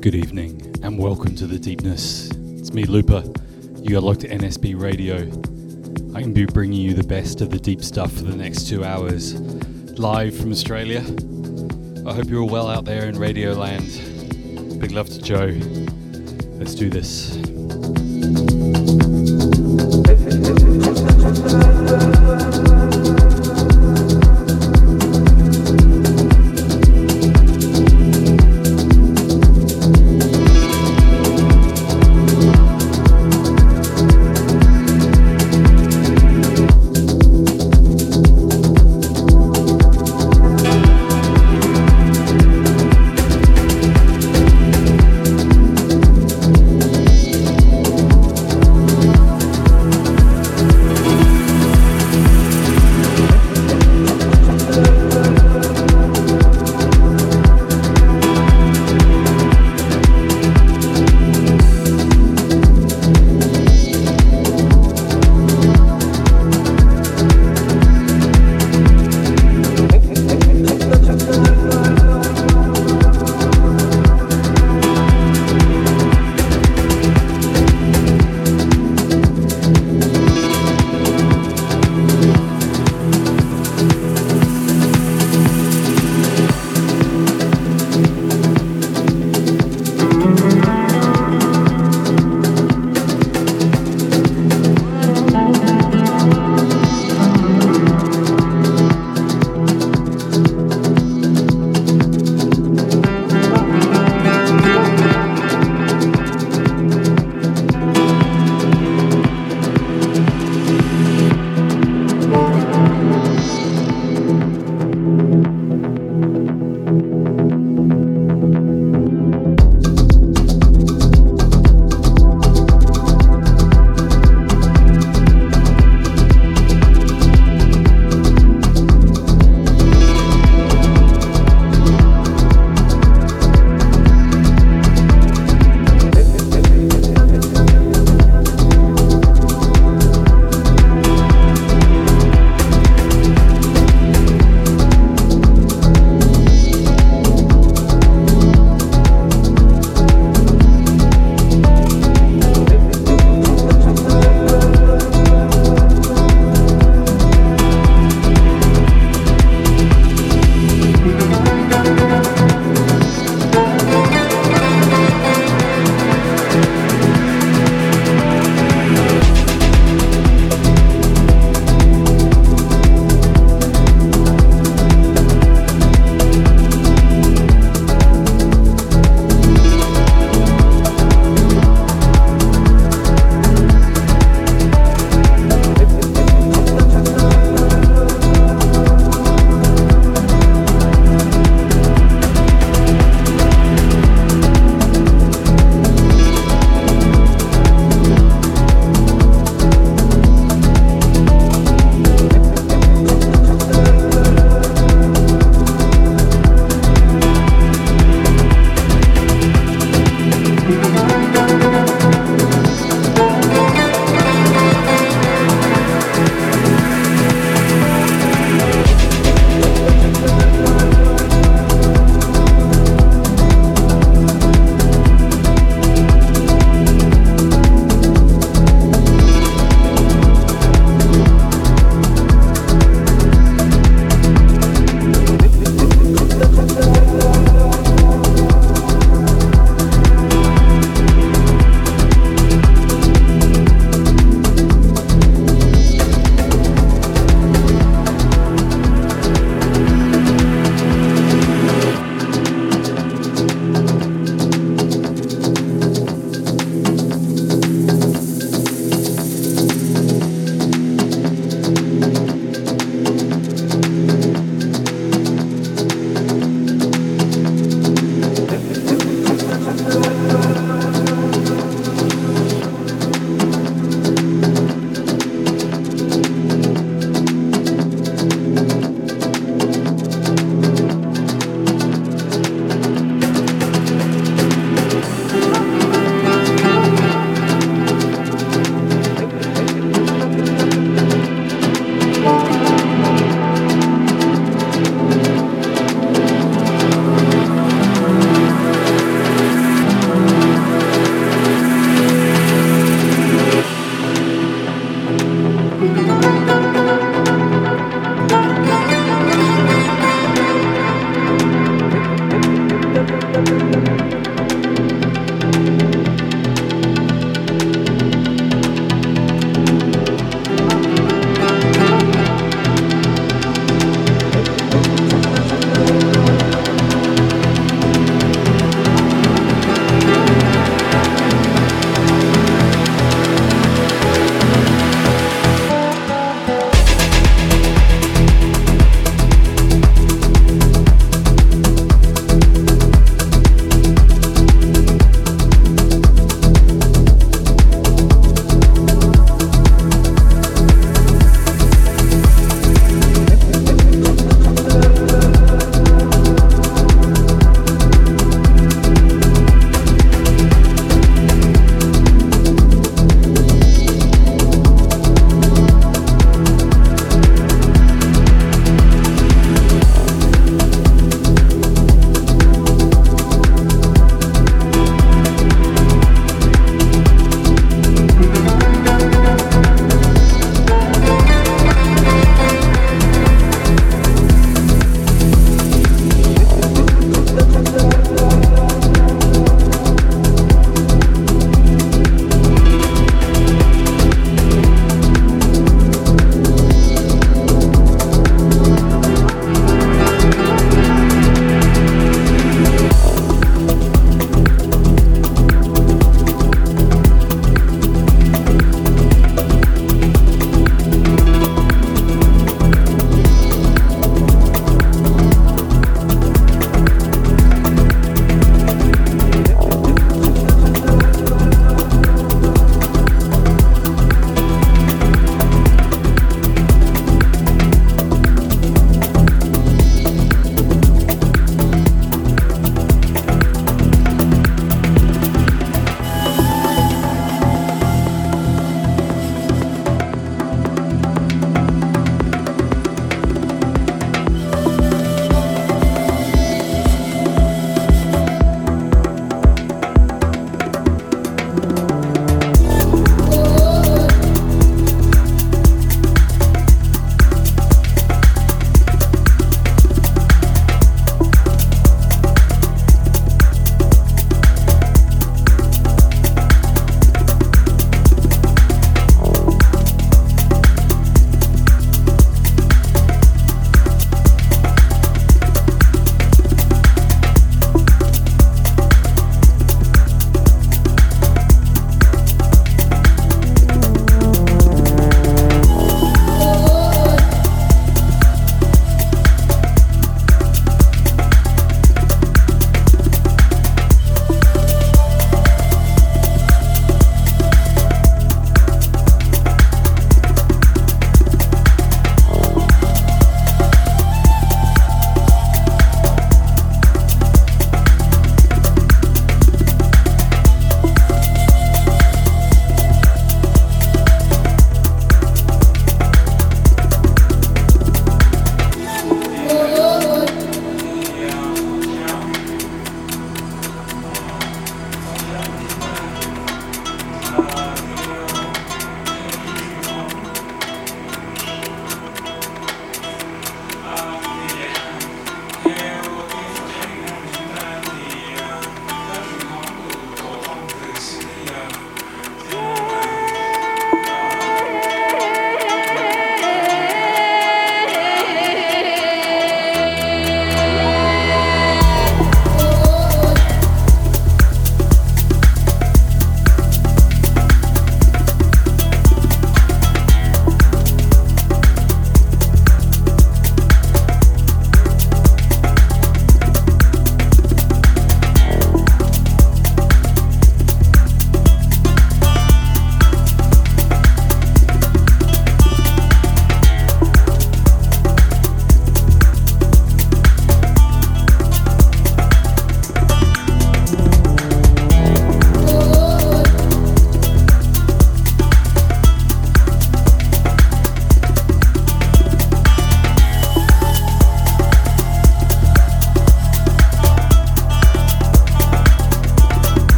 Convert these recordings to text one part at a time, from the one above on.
Good evening and welcome to the deepness. It's me, Llupa. You are locked to NSB Radio. I can be bringing you the best of the deep stuff for the next two hours, live from Australia. I hope you're all well out there in Radio Land. Big love to Joe. Let's do this.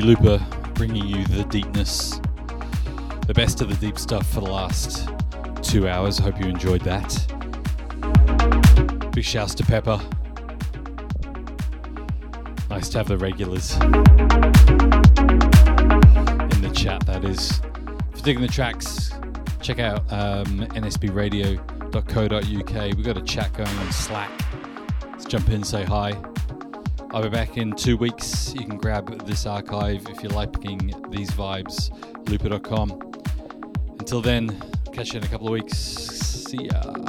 Llupa, bringing you the deepness, the best of the deep stuff for the last two hours. Hope you enjoyed that. Big shouts to Pepper. Nice to have the regulars in the chat, that is. For digging the tracks, check out um, nsbradio.co.uk. We've got a chat going on Slack. Let's jump in, say hi. I'll be back in two weeks. You can grab this archive if you're liking these vibes, llupa.com. Until then, catch you in a couple of weeks. See ya.